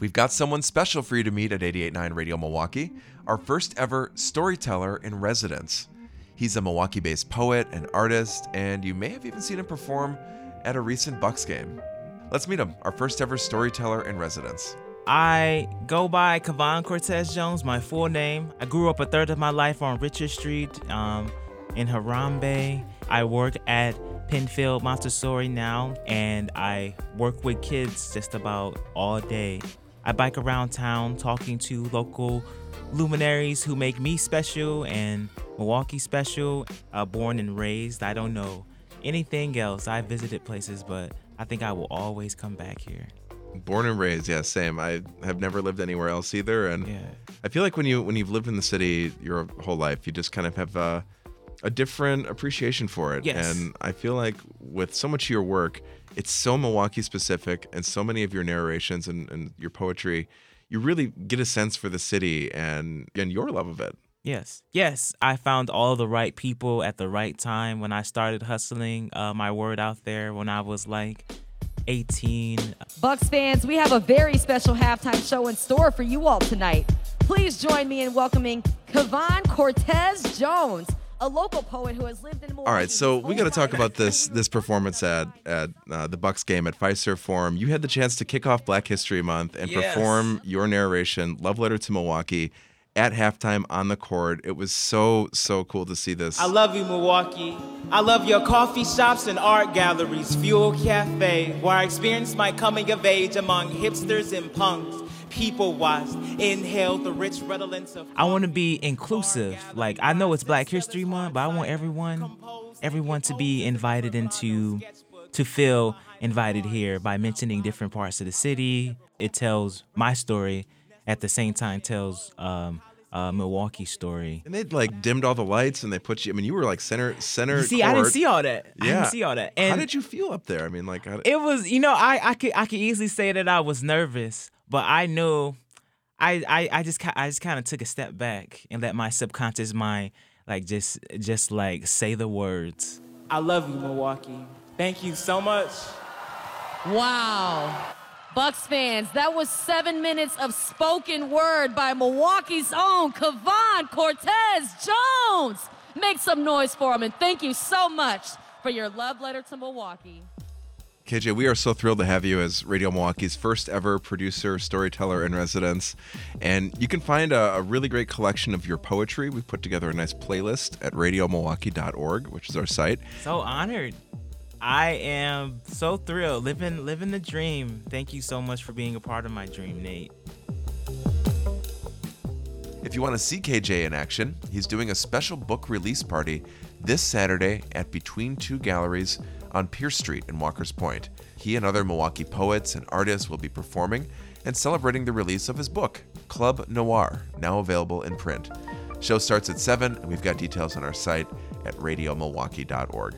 We've got someone special for you to meet at 889 Radio Milwaukee, our first ever storyteller in residence. He's a Milwaukee based poet and artist, and you may have even seen him perform at a recent Bucks game. Let's meet him, our first ever storyteller in residence. I go by Kavan Cortez Jones, my full name. I grew up a third of my life on Richard Street um, in Harambee. I work at Penfield Montessori now, and I work with kids just about all day. I bike around town talking to local luminaries who make me special and Milwaukee special. Uh, born and raised, I don't know anything else. I visited places, but I think I will always come back here. Born and raised, yeah, same. I have never lived anywhere else either, and Yeah. I feel like when you when you've lived in the city your whole life, you just kind of have a, a different appreciation for it. Yes. And I feel like with so much of your work, it's so Milwaukee specific, and so many of your narrations and, and your poetry, you really get a sense for the city and and your love of it. Yes. Yes. I found all the right people at the right time when I started hustling uh, my word out there when I was like 18. Bucks fans, we have a very special halftime show in store for you all tonight. Please join me in welcoming Kavan Cortez Jones, a local poet who has lived in Milwaukee. All right, so we got to talk about this this performance at at uh, the Bucks game at Fiserv Forum. You had the chance to kick off Black History Month and Yes. perform your narration, "Love Letter to Milwaukee," at halftime on the court. It was so so cool to see this. I love you, Milwaukee. I love your coffee shops and art galleries, Fuel Cafe, where I experienced my coming of age among hipsters and punks. People watched, inhaled the rich redolence of. I want to be inclusive. Like I know it's Black History Month, but I want everyone everyone to be invited into to feel invited here by mentioning different parts of the city. It tells my story at the same time tells um uh, Milwaukee story. and they like dimmed all the lights and they put you. I mean, you were like center center. You see, I didn't see all that. I Yeah. didn't see all that. And how did you feel up there? I mean, like, how, it was you know I I could I could easily say that I was nervous, but I knew I I, I just ki- I just kind of took a step back and let my subconscious mind like just just like say the words. I love you, Milwaukee. Thank you so much. Wow. Bucks fans, that was seven minutes of spoken word by Milwaukee's own Kavan Cortez Jones. Make some noise for him, and thank you so much for your love letter to Milwaukee. KJ, we are so thrilled to have you as Radio Milwaukee's first ever producer, storyteller in residence. And you can find a, a really great collection of your poetry. We've put together a nice playlist at radiomilwaukee.org, which is our site. So honored. I am so thrilled living living the dream. Thank you so much for being a part of my dream, Nate. If you want to see KJ in action, he's doing a special book release party this Saturday at Between Two Galleries on Pierce Street in Walker's Point. He and other Milwaukee poets and artists will be performing and celebrating the release of his book, Club Noir, now available in print. Show starts at 7, and we've got details on our site at radiomilwaukee.org.